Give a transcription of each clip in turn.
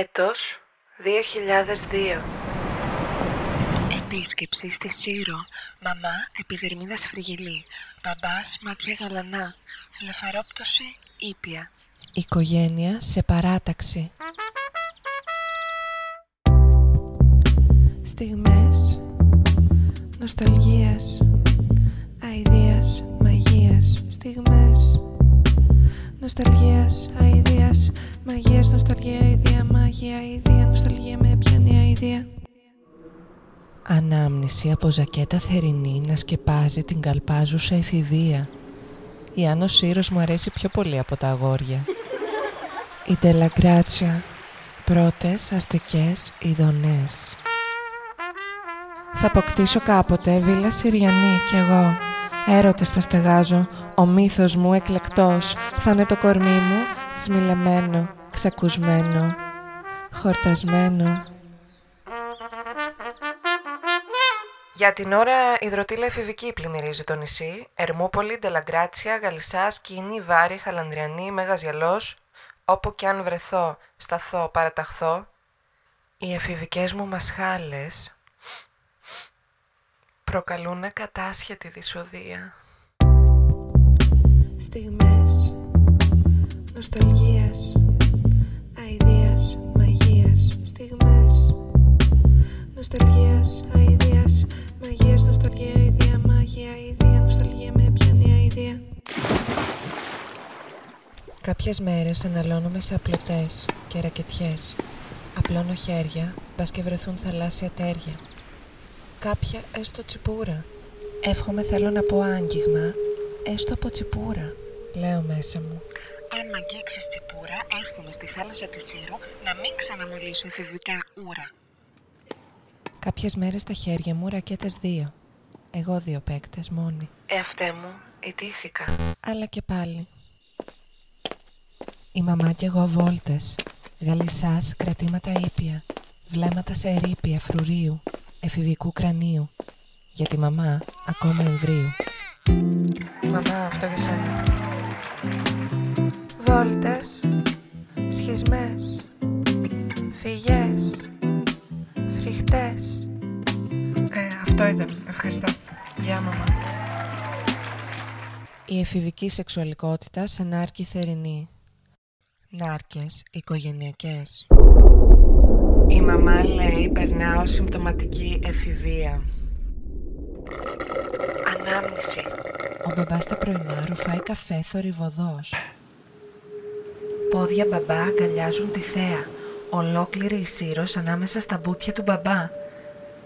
Έτος 2002 Επίσκεψη στη Σύρο. Μαμά επιδερμίδας φρυγελή. Μπαμπάς ματιά γαλανά. Φλεφαρόπτωση ήπια. Οικογένεια σε παράταξη. Στιγμές νοσταλγίας, Ανάμνηση από ζακέτα θερινή να σκεπάζει την καλπάζουσα εφηβεία. Η Άνω Σύρος μου αρέσει πιο πολύ από τα αγόρια. Η Ντελαγκράτσια. Πρώτες αστικές ειδονές. Θα αποκτήσω κάποτε βίλα Συριανή κι εγώ. Έρωτες θα στεγάζω, ο μύθος μου εκλεκτός. Θα είναι το κορμί μου σμιλεμένο, ξακουσμένο, χορτασμένο. Για την ώρα η δροτήλα εφηβική πλημμυρίζει το νησί. Ερμούπολη, Ντελαγκράτσια, Γαλισά, Σκίνη, Βάρη, Χαλανδριανή, Μέγας Γυαλός. Όπου κι αν βρεθώ, σταθώ, παραταχθώ. Οι εφηβικές μου μασχάλες προκαλούν κατάσχετη δυσοδεία. Στιγμές νοσταλγίας, Κάποιες μέρες αναλώνομαι σε απλωτές και ρακετιές. Απλώνω χέρια, μπας και βρεθούν θαλάσσια τέρια. Κάποια έστω τσιπούρα. Εύχομαι θέλω να πω άγγιγμα, έστω από τσιπούρα. Λέω μέσα μου. Αν μ' αγγίξεις τσιπούρα, εύχομαι στη θάλασσα της Σύρου να μην ξαναμολύσω εφηβικά ούρα. Κάποιες μέρες στα χέρια μου ρακέτες δύο. Εγώ δύο παίκτες μόνοι. Εαυτέ μου, ιτήθηκα. Αλλά και πάλι. Η μαμά κι εγώ βόλτες. Γαλισάς κρατήματα ήπια. Βλέμματα σε ερήπια φρουρίου. Εφηβικού κρανίου. Για τη μαμά ακόμα εμβρίου. Μαμά, αυτό για σένα. Βόλτες. Σχισμές. Φυγές. Φρικτές. Ε, αυτό ήταν. Ευχαριστώ. Γεια, μαμά. Η εφηβική σεξουαλικότητα σε νάρκη θερινή. Νάρκες οικογενειακές. Η μαμά λέει περνάω συμπτωματική εφηβεία. Ανάμνηση Ο μπαμπάς τα πρωινά ρουφάει καφέ θορυβοδός. Πόδια μπαμπά αγκαλιάζουν τη θέα. Ολόκληρη η Σύρος ανάμεσα στα μπούτια του μπαμπά.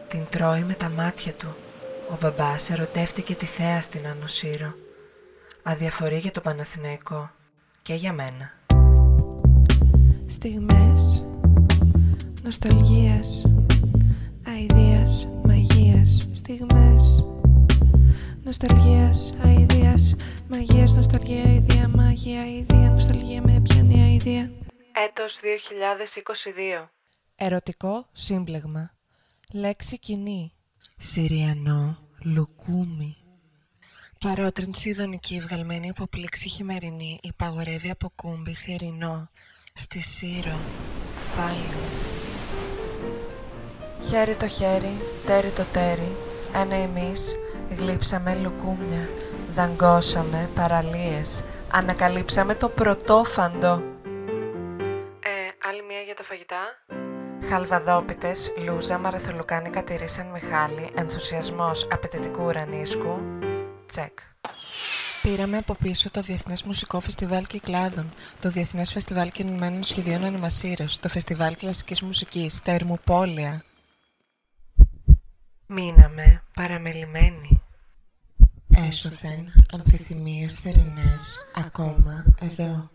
Την τρώει με τα μάτια του. Ο μπαμπάς ερωτεύτηκε τη θέα στην Άνω Σύρο. Αδιαφορεί για το Παναθηναϊκό. Και για μένα. Στιγμές νοσταλγίας, αηδίας, μαγείας. Στιγμές νοσταλγίας, αηδίας, μαγείας, νοσταλγία, αηδία, μαγεία, αηδία, νοσταλγία με πιάνει αηδία. Έτος 2022 Ερωτικό σύμπλεγμα. Λέξη κοινή. Συριανό, λουκούμι. Παρότρινση ειδονική βγαλμένη από πλήξη χειμερινή υπαγορεύει από κούμπι θερινό. Στη Σύρο. Πάλι. Χέρι το χέρι, τέρι το τέρι, ένα εμείς γλύψαμε λουκούμια, δαγκώσαμε παραλίες, ανακαλύψαμε το πρωτόφαντο. Ε, άλλη μία για τα φαγητά Χαλβαδόπιτες, λούζα, μαραθολουκάνικα τυρί Σαν Μιχάλη, ενθουσιασμός απαιτητικού ουρανίσκου, τσεκ. Πήραμε από πίσω το Διεθνές Μουσικό Φεστιβάλ Κυκλάδων, το Διεθνές Φεστιβάλ Κινημένων Σχεδίων Ανημασίρος, το Φεστιβάλ Κλασικής Μουσικής, τα Ερμοπόλια. Μείναμε παραμελημένοι. Έσωθεν αμφιθυμίες θερινές, ακόμα εδώ.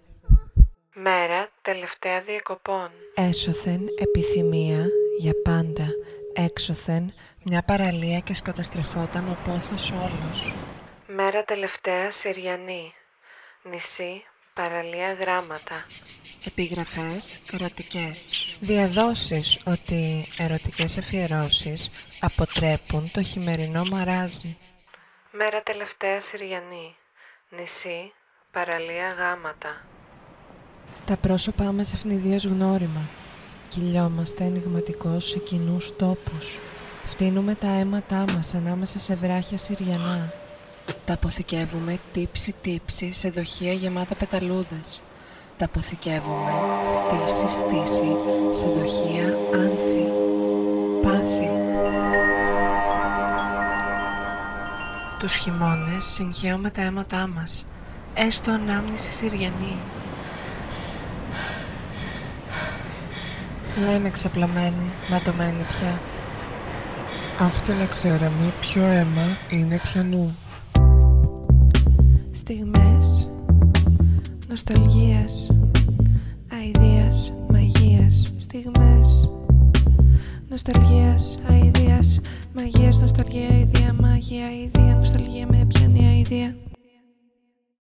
Μέρα τελευταία διακοπών Έσωθεν επιθυμία για πάντα. Έξωθεν μια παραλία και σκαταστρεφόταν ο πόθος όλος. Μέρα τελευταία Συριανή Νησί, παραλία γράμματα Επιγραφές ερωτικές. Διαδόσεις ότι ερωτικές αφιερώσεις αποτρέπουν το χειμερινό μαράζι. Μέρα τελευταία Συριανή Νησί, παραλία γάματα Τα πρόσωπά μας ευνηδίως γνώριμα. Κυλιόμαστε ενηγματικώς σε κοινούς τόπους. Φτύνουμε τα αίματά μας ανάμεσα σε βράχια Συριανά. Τα αποθηκεύουμε τύψη-τύψη σε δοχεία γεμάτα πεταλούδες. Τα αποθηκεύουμε στήση-στήση σε δοχεία άνθη, πάθη. Τους χειμώνες συγχαίουμε τα αίματά μας, έστω ανάμνηση Συριανή. Λέμε ξαπλωμένοι, ματωμένοι πια. Αχ και να ξέραμε ποιο αίμα είναι πιανού. Στιγμές νοσταλγίας, αηδίας, μαγείας. Στιγμές νοσταλγίας, αηδίας, μαγείας, νοσταλγία, αηδία, μαγεία, αηδία, νοσταλγία με πιάνει αηδία.